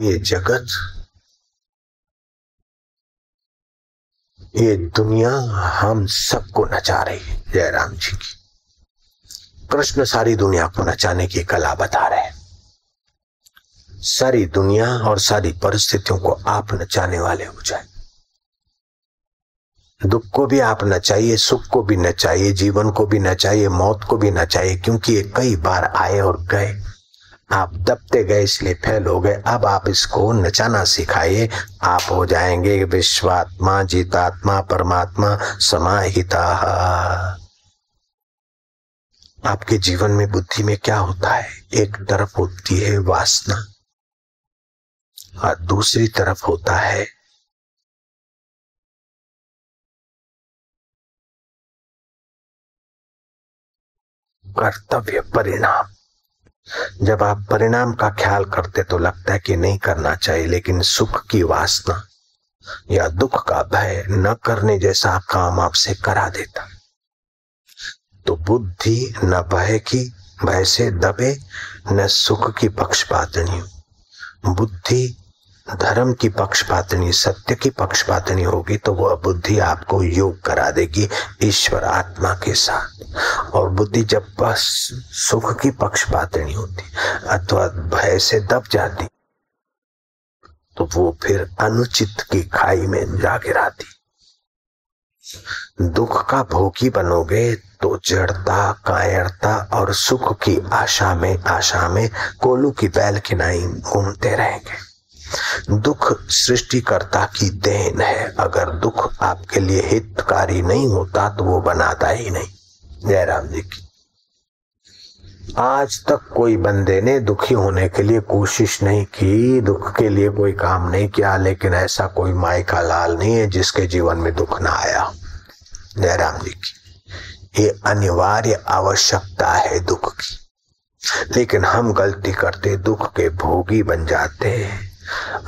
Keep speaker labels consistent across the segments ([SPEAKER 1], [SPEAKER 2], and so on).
[SPEAKER 1] ये जगत, ये दुनिया हम सबको नचा रही है, जयराम जी की। कृष्ण सारी दुनिया को नचाने की कला बता रहे हैं। सारी दुनिया और सारी परिस्थितियों को आप नचाने वाले हो जाए। दुख को भी आप नचाइए, सुख को भी नचाइए, जीवन को भी नचाइए, मौत को भी नचाइए, क्योंकि ये कई बार आए और गए। आप दबते गए, इसलिए फेल हो गए। अब आप इसको नचाना सिखाइए। आप हो जाएँगे विश्वात्मा, जीतात्मा, परमात्मा, समाहिता। आपके जीवन में बुद्धि में क्या होता है? एक तरफ़ होती है वासना, और दूसरी तरफ़ होता है कर्तव्य परिणाम। जब आप परिणाम का ख्याल करते तो लगता है कि नहीं करना चाहिए, लेकिन सुख की वासना या दुख का भय न करने जैसा काम आपसे करा देता। तो बुद्धि न भय की, भय से दबे, न सुख की पक्षपातनी। बुद्धि धर्म की पक्षपातनी, सत्य की पक्षपातनी होगी तो वह बुद्धि आपको योग करा देगी, ईश्वर आत्मा के साथ। और बुद्धि जब बस सुख की पक्षपातनी होती, अथवा भय से दब जाती तो वो फिर अनुचित की खाई में जा गिराती दुख का भोगी बनोगे तो जड़ता, कायरता और सुख की आशा में आशा में कोलू की बैल किनाई घूमते रहेंगे। दुख सृष्टिकर्ता की देन है। अगर दुख आपके लिए हितकारी नहीं होता तो वो बनाता ही नहीं। जयराम जी की। आज तक कोई बंदे ने दुखी होने के लिए कोशिश नहीं की, दुख के लिए कोई काम नहीं किया, लेकिन ऐसा कोई माई का लाल नहीं है जिसके जीवन में दुख ना आया। जयराम जी की। ये अनिवार्य आवश्यकता है दुख की। लेकिन हम गलती करते, दुख के भोगी बन जाते हैं।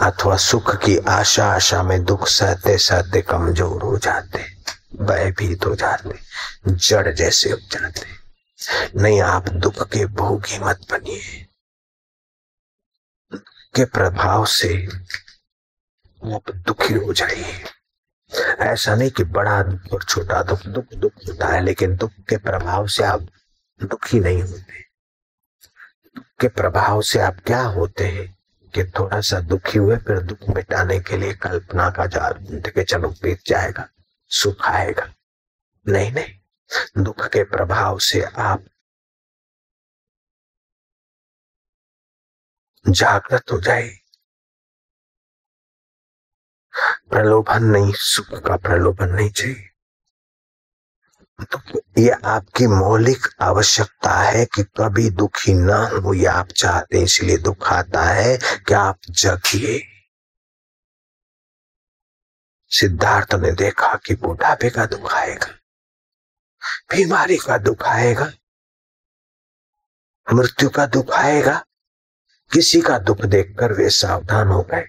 [SPEAKER 1] अथवा सुख की आशा आशा में दुख सहते सहते कमज़ोर हो जाते, भयभीत हो जाते, जड़ जैसे हो जाते। नहीं, आप दुख के भोगी मत बनिए। के प्रभाव से आप दुखी हो जाइए। ऐसा नहीं कि बड़ा दुख और छोटा दुख दुख दुख होता है, लेकिन दुख के प्रभाव से आप दुखी नहीं होते। दुख के प्रभाव से आप क्या होते हैं? कि थोड़ा सा दुखी हुए, फिर दुख मिटाने के लिए कल्पना का जाल ढूंढते के चलो, बीत जाएगा, सुख आएगा। नहीं नहीं, दुख के प्रभाव से आप जागृत हो जाए प्रलोभन नहीं, सुख का प्रलोभन नहीं चाहिए। ये आपकी मौलिक आवश्यकता है कि कभी दुखी ना हो, ये आप चाहते हैं, इसलिए दुख आता है कि आप जगिए। सिद्धार्थ ने देखा कि बुढ़ापे का दुख आएगा, बीमारी का दुख आएगा, मृत्यु का दुख आएगा, किसी का दुख देखकर वे सावधान हो गए।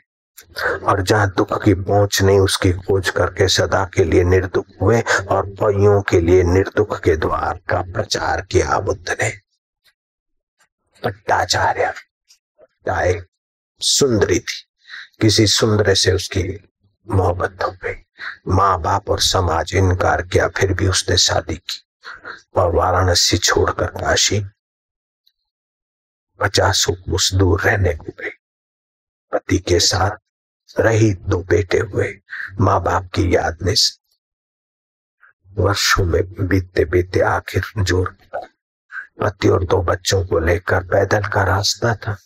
[SPEAKER 1] और जहाँ दुख की पहुँच नहीं, उसकी खोज करके सदा के लिए निर्दुख हुए और पहियों के लिए निर्दुख के द्वार का प्रचार किया बुद्ध ने। पट्टाचार्य एक सुंदरी थी, किसी सुंदर से उसकी मोहब्बत हो गई। माँ बाप और समाज इनकार किया, फिर भी उसने शादी की और वाराणसी छोड़कर काशी। पचासों कोस दूर रहने को गई। पति के साथ रही दो बेटे हुए। माँ बाप की याद ने वर्षों में बीतते बीतते आखिर ज़ोर पति और दो बच्चों को लेकर पैदल का रास्ता था।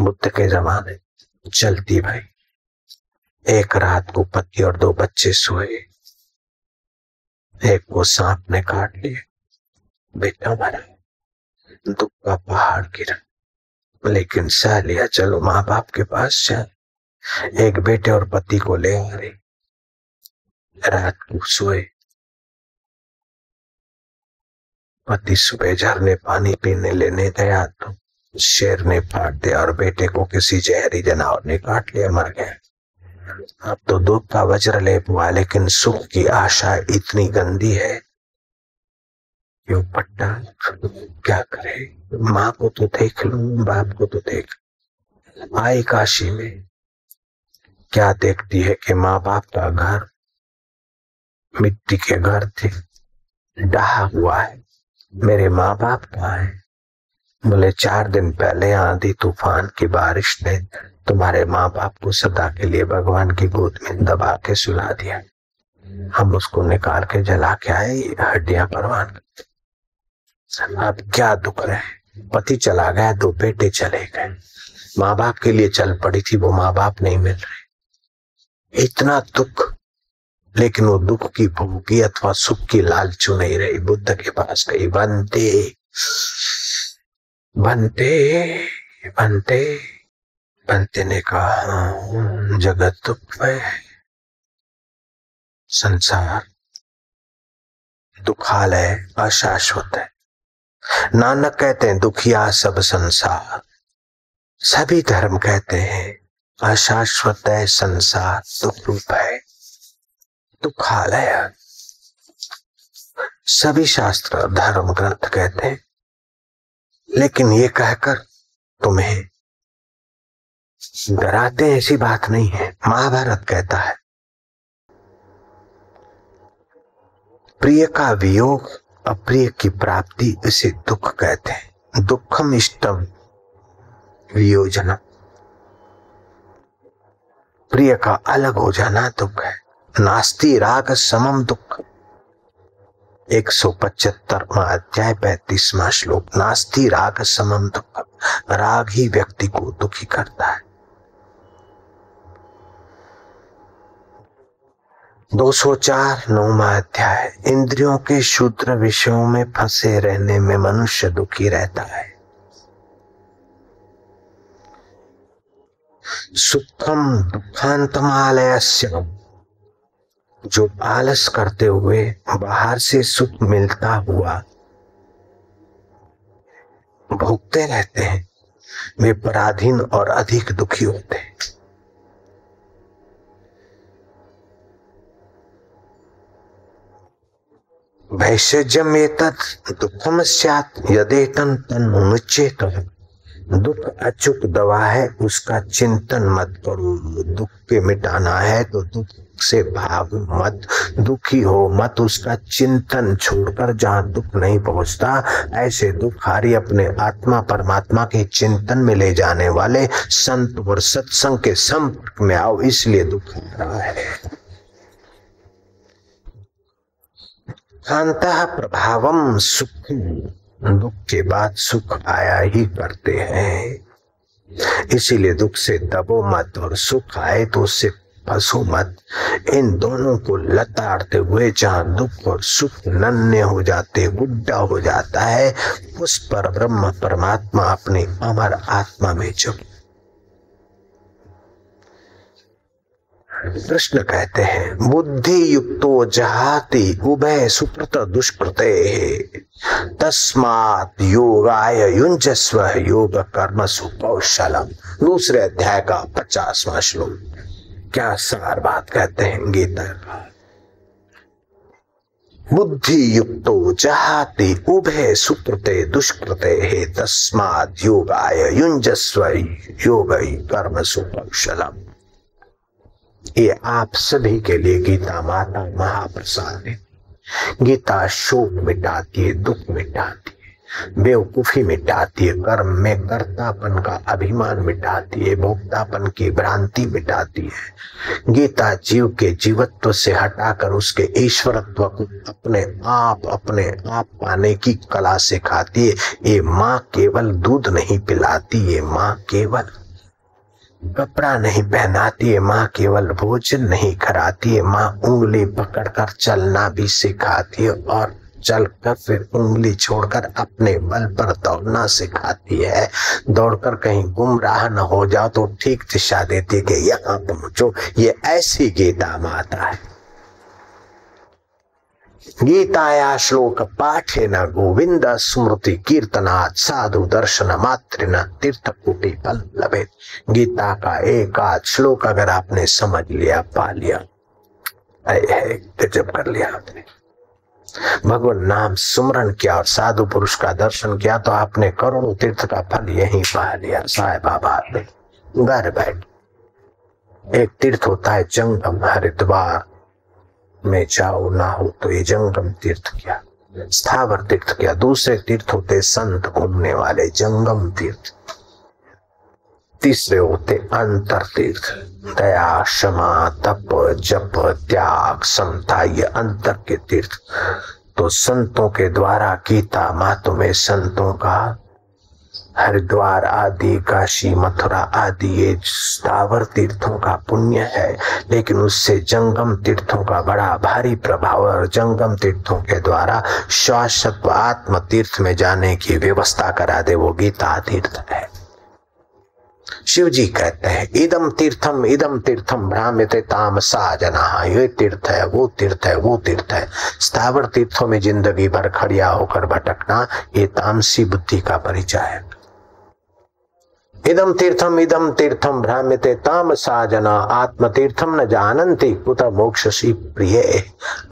[SPEAKER 1] बुद्ध के जमाने चलती भाई। एक रात को पति और दो बच्चे सोए। एक को सांप ने काट लिया। बेटा मरा। दुख का पहाड़ गिरा। लेकिन सह लिया, चलो माँ बाप के पास चल एक बेटे और पति को ले आ रात को सोए। पति सुबह झरने पानी पीने लेने गया तो शेर ने फाट दिया और बेटे को किसी जहरी जनावर ने काट लिया, मर गया। अब तो दुख का वज्र लेप हुआ, लेकिन सुख की आशा इतनी गंदी है। कि पट्टा? क्या करे? माँ को तो देख लू, बाप को तो देख। आई काशी में। क्या देखती है कि माँ बाप का घर मिट्टी के घर थे, डहा हुआ है, मेरे माँ बाप कहा है? बोले, चार दिन पहले आंधी तूफ़ान की बारिश ने तुम्हारे माँ बाप को सदा के लिए भगवान की गोद में दबा के सुला दिया। हम उसको निकाल के जला के आए हड्डियाँ परवान अब क्या दुख रहे पति चला गया, दो बेटे चले गए। माँ बाप के लिए चल पड़ी थी, वो माँ बाप नहीं मिल रहे। इतना दुख लेकिन वो दुख की भूखी अथवा सुख की लालचू नहीं रही। बुद्ध के पास गई बनते बनते बनते बनते ने कहा हाँ, जगत दुख है संसार दुखालय अशाश्वत है। नानक कहते हैं दुखिया सब संसार सभी धर्म कहते हैं अशाश्वत है, संसार दुख रूप है, दुखालय। सभी शास्त्र धर्म ग्रंथ कहते हैं, लेकिन ये कहकर तुम्हें डराते ऐसी बात नहीं है। महाभारत कहता है, प्रिय का वियोग अप्रिय की प्राप्ति इसे दुख कहते हैं। दुखम इष्टम वियोजना प्रिय का अलग हो जाना दुख है। नास्ती, राग, समम दुख। एक सौ पचहत्तरवा अध्याय, पैतीसवा श्लोक। नास्ती, राग, समम दुख। राग ही व्यक्ति को दुखी करता है। दो सौ चार नौवा अध्याय। इंद्रियों के शूद्र विषयों में फंसे रहने में मनुष्य दुखी रहता है। सुखम दुखांतमालय जो आलस करते हुए बाहर से सुख मिलता हुआ भोगते रहते हैं, वे पराधीन और अधिक दुखी होते हैं। भैषजम दुखम सैत यदेतन तन मुचेत दुख अचुक दवा है, उसका चिंतन मत करो। दुख के मिटाना है तो दुख से भाग मत। दुखी हो मत, उसका चिंतन छोड़कर जहाँ दुख नहीं पहुँचता, ऐसे दुख हारी अपने आत्मा, परमात्मा के चिंतन में ले जाने वाले संत और सत्संग के संपर्क में आओ, इसलिए दुख आ रहा है। शांत प्रभावम सुख दुख के बाद सुख आया ही करते हैं। इसीलिए दुख से दबो मत और सुख आए तो उससे फंसो मत। इन दोनों को लताड़ते हुए जहाँ दुख और सुख नन्हे हो जाते, गुड्डा हो जाता है, उस पर ब्रह्म परमात्मा अपने अमर आत्मा में चुप कृष्ण कहते हैं बुद्धि युक्तो जहाति उभय सुकृत दुष्कृते तस्मात योगाय युंजस्व योग कर्म सुकौशलम। दूसरे अध्याय का पचासवा श्लोक। क्या सार बात कहते हैं, गीता? बुद्धि युक्तो जहाति उभे सुकृते दुष्कृते हे। तस्माद योगाय युंजस्व योग कर्म सुकौशलम। ये आप सभी के लिए गीता माता महाप्रसाद है। गीता शोक मिटाती है, दुख मिटाती है, बेवकूफ़ी मिटाती है, कर्म में कर्तापन का अभिमान मिटाती है, भोक्तापन की भ्रांति मिटाती है। गीता जीव के जीवत्व से हटाकर उसके ईश्वरत्व को अपने आप अपने आप पाने की कला सिखाती है। ये माँ केवल दूध नहीं पिलाती, ये माँ केवल कपड़ा नहीं पहनाती है माँ, केवल भोजन नहीं कराती है माँ, उंगली पकड़कर चलना भी सिखाती है और चलकर फिर उंगली छोड़कर अपने बल पर दौड़ना सिखाती है। दौड़कर कहीं गुमराह न हो जाओ तो ठीक दिशा देती है कि यहाँ पहुंचो। ये ऐसी गीता माता है। गीताया श्लोक पाठे न गोविंद स्मृति कीर्तनात् साधु दर्शन मात्र न तीर्थ कुटी फल लभे गीता का एक आध श्लोक अगर आपने समझ लिया, पा लिया गजब कर लिया आपने। भगवान नाम सुमरण किया और साधु पुरुष का दर्शन किया तो आपने करोड़ों तीर्थ का फल यही पा लिया, साहेब बाबा घर बैठ। एक तीर्थ होता है जंगम, हरिद्वार में जाओ, ना हो तो ये जंगम तीर्थ क्या, स्थावर तीर्थ क्या, दूसरे तीर्थ होते संत घूमने वाले जंगम तीर्थ। तीसरे होते अंतर तीर्थ, दया, क्षमा, तप, जप, त्याग, समता, ये अंतर के तीर्थ। तो संतों के द्वारा गीता मातों में संतों का हरिद्वार आदि, काशी, मथुरा आदि, ये स्थावर तीर्थों का पुण्य है। लेकिन उससे जंगम तीर्थों का बड़ा भारी प्रभाव और जंगम तीर्थों के द्वारा शाश्वत आत्म तीर्थ में जाने की व्यवस्था करा दे, वो गीता तीर्थ है। शिव जी कहते हैं इदम तीर्थम इदम तीर्थम भ्रामित ताम सा जना। ये तीर्थ है, वो तीर्थ है, वो तीर्थ है। स्थावर तीर्थों में ज़िंदगी भर खड़िया होकर भटकना, ये तामसी बुद्धि का परिचय है। इदम तीर्थम इदम तीर्थम, भ्राम्यते ताम साजना आत्म तीर्थम न जानती कुत मोक्ष प्रिय।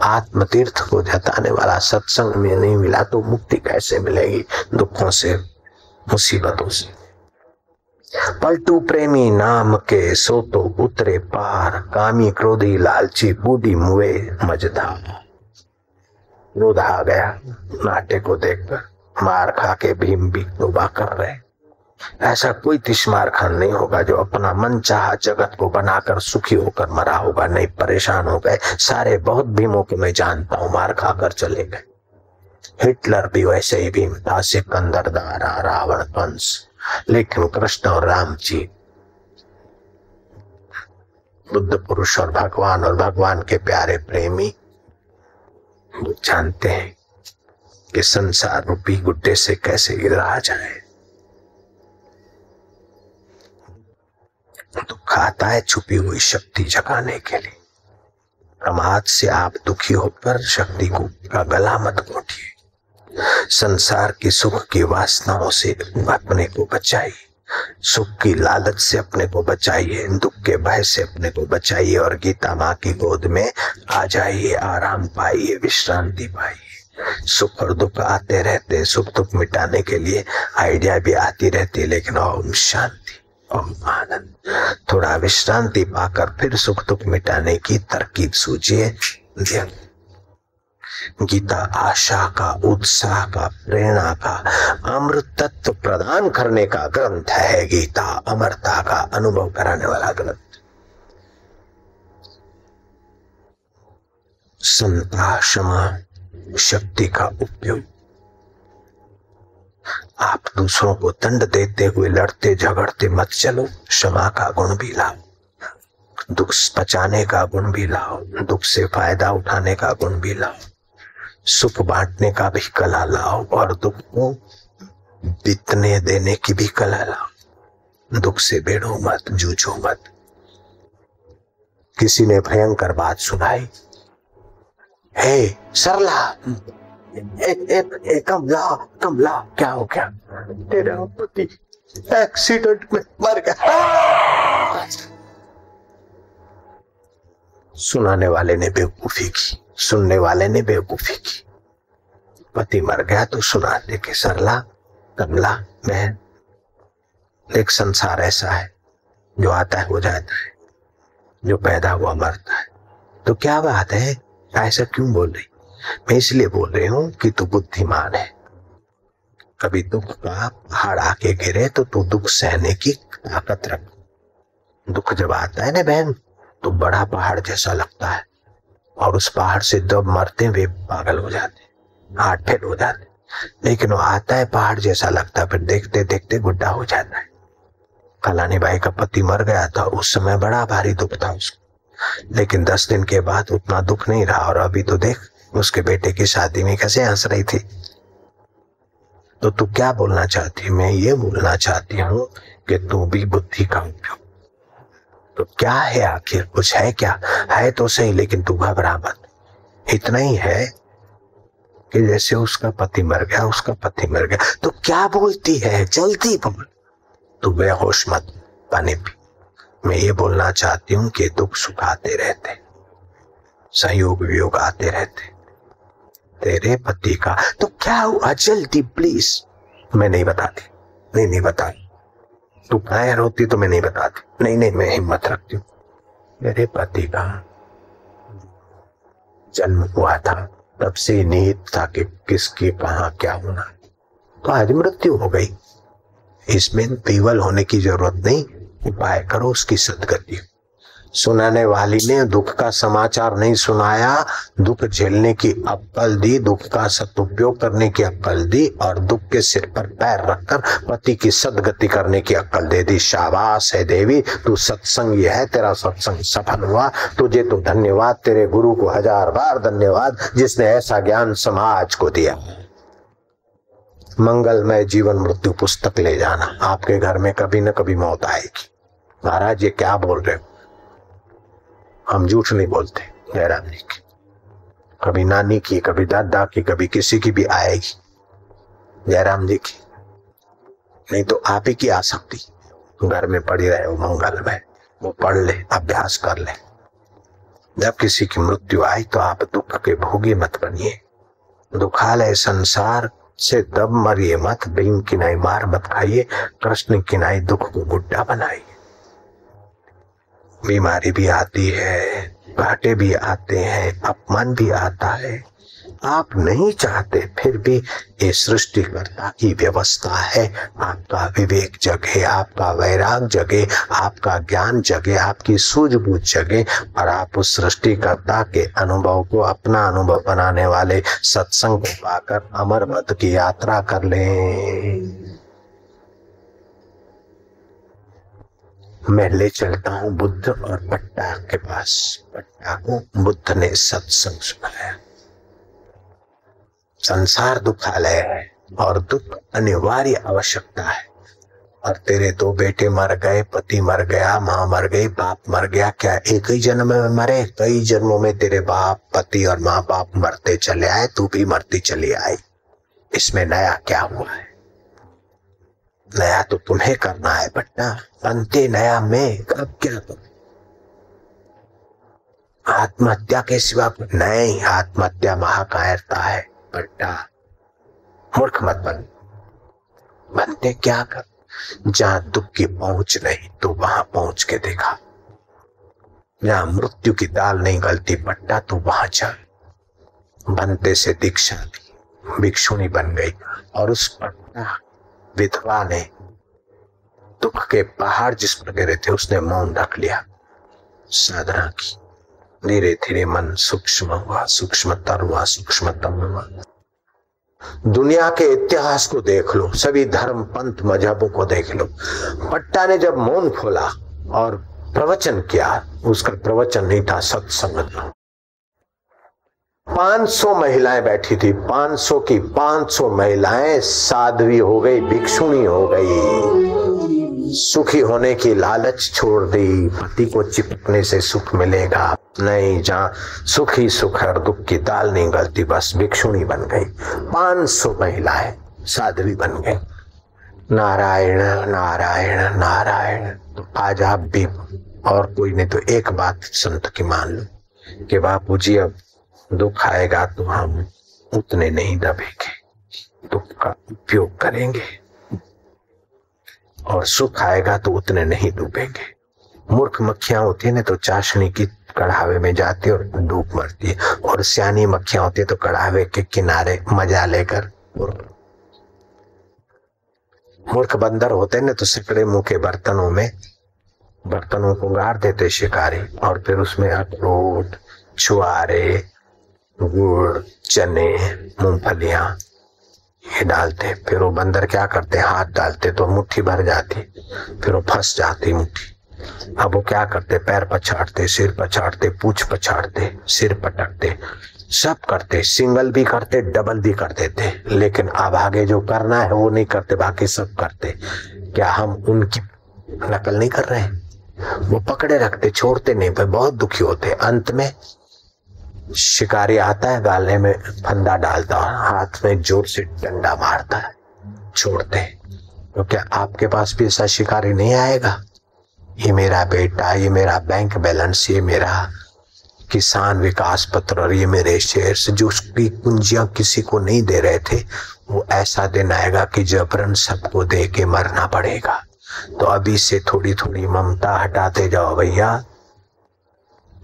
[SPEAKER 1] आत्म तीर्थ को जताने वाला सत्संग में नहीं मिला तो मुक्ति कैसे मिलेगी? दुखों से, मुसीबतों से। पलटू प्रेमी नाम के सो तो उतरे पार, कामी क्रोधी लालची बूढ़ी मुए मजदा। क्रोध आ गया, नाटे को देखकर, मार खा के भीम भी तोबा कर रहे। ऐसा कोई तिश्मार खान नहीं होगा जो अपना मन चाह जगत को बनाकर सुखी होकर मरा होगा, नहीं, परेशान हो गए। सारे बहुत भीमों को मैं जानता हूँ, मार खाकर चले गए। हिटलर भी वैसे ही भीम था सिकंदर दारा रावण कंस लेकिन कृष्ण और राम जी, बुद्ध पुरुष और भगवान और भगवान के प्यारे प्रेमी जानते हैं कि संसार रूपी गुड्डे से कैसे गिरा जाए। दुख आता है छुपी हुई शक्ति जगाने के लिए। प्रमाद से आप दुखी होकर शक्ति को का गला मत घोटिए संसार की सुख की वासनाओं से अपने को बचाइए। सुख की लालच से अपने को बचाइए, दुख के भय से अपने को बचाइए और गीता माँ की गोद में आ जाइए, आराम पाइए, विश्रांति पाइए। सुख और दुख आते रहते सुख दुख मिटाने के लिए आइडिया भी आती रहती लेकिन ओम शांति। आनंद थोड़ा विश्रांति पाकर फिर सुख दुख मिटाने की तरकीब सूझिए गीता आशा का, उत्साह का, प्रेरणा का अमृत तत्व प्रदान करने का ग्रंथ है गीता। अमरता का अनुभव कराने वाला ग्रंथ। संता, क्षमा, शक्ति का उपयोग। दूसरों को दंड देते हुए लड़ते, झगड़ते मत चलो। क्षमा का गुण भी लाओ। दुख बचाने का गुण भी लाओ। दुख से फ़ायदा उठाने का गुण भी लाओ। सुख बांटने का भी कला लाओ और दुख को बीतने देने की भी कला लाओ। दुख से बेड़ो मत, जूझो मत। किसी ने भयंकर बात सुनाई। हे सरला! कमला कमला, क्या हो गया? तेरा पति एक्सीडेंट में मर गया। सुनाने वाले ने बेवकूफ़ी की, सुनने वाले ने बेवकूफ़ी की। पति मर गया तो सुना दे के सरला, कमला बहन एक संसार ऐसा है, जो आता है हो जाता है, जो पैदा हुआ, मरता है। तो क्या बात है? ऐसा क्यों बोल रही? मैं इसलिए बोल रही हूँ कि तू बुद्धिमान है। कभी दुख का पहाड़ आके गिरे तो तू दुख सहने की ताकत रख। दुख जब आता है ना बहन तो बड़ा पहाड़ जैसा लगता है। और उस पहाड़ से जब मरते वे पागल हो जाते हाथ फेल हो जाते। लेकिन वो आता है पहाड़ जैसा लगता है, फिर देखते देखते गुड्डा हो जाता है। कलानी बाई का पति मर गया था, उस समय बड़ा भारी दुख था उसको। लेकिन दस दिन के बाद उतना दुख नहीं रहा, और अभी तो देख उसके बेटे की शादी में कैसे हंस रही थी? तो तू क्या बोलना चाहती है? मैं ये बोलना चाहती हूँ कि तू भी बुद्धि का उपयोग तो क्या है आखिर? कुछ है क्या? है तो सही, लेकिन तू घबरा मत। इतना ही है कि जैसे उसका पति मर गया, उसका पति मर गया। तो क्या बोलती है? जल्दी बोल। तू बेहोश मत, पानी पी। मैं ये बोलना चाहती हूँ कि दुख सुख आते रहते, संयोग वियोग आते रहते। तेरे पति का। तो क्या हुआ? जल्दी प्लीज़ मैं नहीं बताती। नहीं नहीं बता तू कायर होती तो मैं नहीं बताती। नहीं नहीं, मैं हिम्मत रखती हूँ। मेरे पति का जन्म हुआ था। तब से निहित था कि किसके कहा क्या होना तो आज मृत्यु हो गई। इसमें पीवल होने की ज़रूरत नहीं। उपाय करो उसकी सदगति। सुनाने वाली ने दुख का समाचार नहीं सुनाया, दुख झेलने की अक्कल दी, दुख का सदुपयोग करने की अक्कल दी और दुख के सिर पर पैर रखकर पति की सदगति करने की अक्कल दे दी। शाबाश है देवी, तू सत्संग है, तेरा सत्संग सफल हुआ। तुझे तो धन्यवाद, तेरे गुरु को हज़ार बार धन्यवाद, जिसने ऐसा ज्ञान समाज को दिया। मंगलमय जीवन मृत्यु पुस्तक ले जाना, आपके घर में कभी न कभी मौत आएगी। महाराज, ये क्या बोल रहे हो? हम झूठ नहीं बोलते जयराम जी की। कभी नानी की, कभी दादा की, कभी किसी की भी आएगी जयराम जी की। नहीं तो आप ही की आ सकती घर में पड़ी रहे वो मंगल में, वो पढ़ ले, अभ्यास कर ले। जब किसी की मृत्यु आई तो आप दुख के भोगी मत बनिए। दुखालय संसार से दब मरिए मत भीम किनाई मार मत खाइए, कृष्ण किनाई दुख को गुड्डा बनाइए। बीमारी भी आती है, घाटे भी आते हैं, अपमान भी आता है। आप नहीं चाहते, फिर भी ये सृष्टिकर्ता की व्यवस्था है। आपका विवेक जगे, आपका वैराग जगे, आपका ज्ञान जगे, आपकी सूझबूझ जगे, और आप उस सृष्टिकर्ता के अनुभव को अपना अनुभव बनाने वाले सत्संग को पाकर अमर पद की यात्रा कर लें। मैं ले चलता हूँ बुद्ध और पट्टा के पास। पट्टा को बुद्ध ने सत्संग सुनाया। संसार दुखालय है और दुख अनिवार्य आवश्यकता है। और तेरे दो बेटे मर गए, पति मर गया, माँ मर गई, बाप मर गया, क्या एक ही जन्म में मरे? कई जन्मों में तेरे बाप, पति और माँ बाप मरते चले आए, तू भी मरती चली आई। इसमें नया क्या हुआ है? नया तो तुम्हें करना है, बट्टा। बनते नया मैं, अब क्या करूँ? आत्महत्या के सिवा नहीं आत्महत्या महाकायरता है, बट्टा। मूर्ख मत बन। बनते क्या कर? जहाँ दुख की पहुँच नहीं तो वहाँ पहुँच के देखा। जहाँ मृत्यु की दाल नहीं गलती, बट्टा तो वहाँ जा बनते से दीक्षा दी, भिक्षुणी बन गई, और उस पट्टा विधवा ने दुख के पहाड़ जिस पर गिरे थे, उसने मौन रख लिया। साधना की। धीरे धीरे मन सूक्ष्म हुआ, सूक्ष्मतर हुआ, सूक्ष्मतम हुआ। दुनिया के इतिहास को देख लो, सभी धर्म पंथ मजहबों को देख लो। पट्टा ने जब मौन खोला और प्रवचन किया, उसका प्रवचन नहीं था सत्संग 500 महिलाएँ बैठी थी। 500 की 500 महिलाएँ साध्वी हो गई, भिक्षुणी हो गई। सुखी होने की लालच छोड़ दी। पति को चिपकने से सुख मिलेगा। नहीं जहाँ सुखी सुख और दुख की दाल नहीं गलती, बस भिक्षुणी बन गई। 500 महिलाएँ साध्वी बन गई। नारायण नारायण नारायण। तो आज आप भी और कोई नहीं तो एक बात संत की मान लो कि बापू जी अब दुख आएगा तो हम उतने नहीं दबेंगे। दुख का उपयोग करेंगे। और सुख आएगा तो उतने नहीं डूबेंगे। मूर्ख मक्खियाँ होती है ना तो चाशनी की कढ़ावे में जाती और डूब मरती है। और सियानी मक्खियाँ होती है तो कढ़ावे के किनारे मज़ा लेकर मूर्ख बंदर होते ना तो सिकड़े मुँह के बर्तनों में, बर्तनों को गाड़ देते शिकारी। और फिर उसमें अखरोट, छुआरे गुड़ चने, मूंगफलियाँ, ये डालते, फिर वो बंदर क्या करते, हाथ डालते तो मुट्ठी भर जाती, फिर वो फंस जाती मुट्ठी। अब वो क्या करते, पैर पछाड़ते, सिर पछाड़ते, पूछ पछाड़ते, सिर पटकते, सब करते, सिंगल भी करते, डबल भी कर देते, लेकिन अब आगे जो करना है, वो नहीं करते, बाकी सब करते। क्या हम उनकी नकल नहीं कर रहे? वो पकड़े रखते, छोड़ते नहीं भाई बहुत दुखी होते। अंत में शिकारी आता है गाले में फंदा डालता है हाथ में ज़ोर से डंडा मारता है। छोड़ते तो क्या आपके पास भी ऐसा शिकारी नहीं आएगा। ये मेरा बेटा, ये मेरा बैंक बैलेंस ये मेरा किसान विकास पत्र और ये मेरे शेयर्स जो उसकी कुंजियाँ किसी को नहीं दे रहे थे, वो ऐसा दिन आएगा कि जबरन सबको दे के मरना पड़ेगा। तो अभी से थोड़ी थोड़ी ममता हटाते जाओ भैया।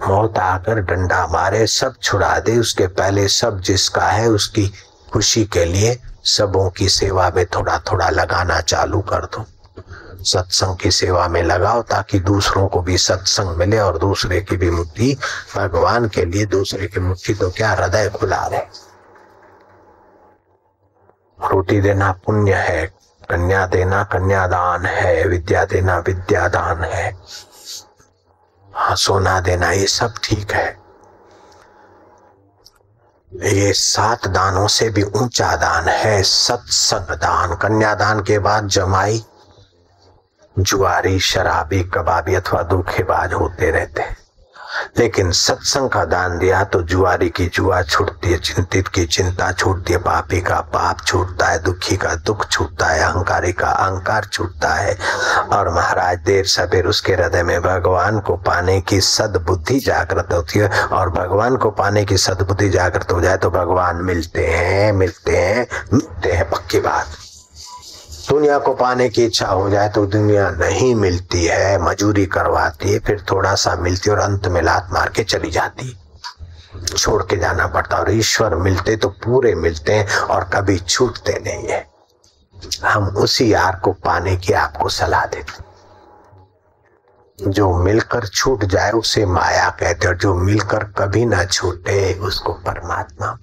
[SPEAKER 1] मौत आकर डंडा मारे, सब छुड़ा दे। उसके पहले सब जिसका है, उसकी खुशी के लिए सबों की सेवा में थोड़ा थोड़ा लगाना चालू कर दो। सत्संग की सेवा में लगाओ, ताकि दूसरों को भी सत्संग मिले और दूसरे की भी मुक्ति। भगवान के लिए दूसरे की मुक्ति तो क्या हृदय खुला रहे। रोटी देना पुण्य है, कन्या देना कन्यादान है, विद्या देना विद्यादान है। हाँ सोना देना, ये सब ठीक है। ये सात दानों से भी ऊँचा दान है, सत्संग दान। कन्यादान के बाद जमाई, जुआरी, शराबी, कबाबी अथवा धोखेबाज होते रहते हैं। लेकिन सत्संग का दान दिया तो जुआरी की जुआ छूटती है, चिंतित की चिंता छूटती है, पापी का पाप छूटता है, दुखी का दुख छूटता है, अहंकारी का अहंकार छूटता है। और महाराज देर सवेर उसके हृदय में भगवान को पाने की सदबुद्धि जागृत होती है। और भगवान को पाने की सदबुद्धि जागृत हो जाए तो भगवान मिलते हैं मिलते हैं मिलते हैं, पक्की बात। दुनिया को पाने की इच्छा हो जाए तो दुनिया नहीं मिलती है, मजूरी करवाती है फिर थोड़ा सा मिलती और अंत में लात मार के चली जाती। छोड़ के जाना पड़ता और ईश्वर मिलते तो पूरे मिलते हैं और कभी छूटते नहीं है। हम उसी यार को पाने की आपको सलाह देते जो मिलकर छूट जाए उसे माया कहते और जो मिलकर कभी ना छूटे उसको परमात्मा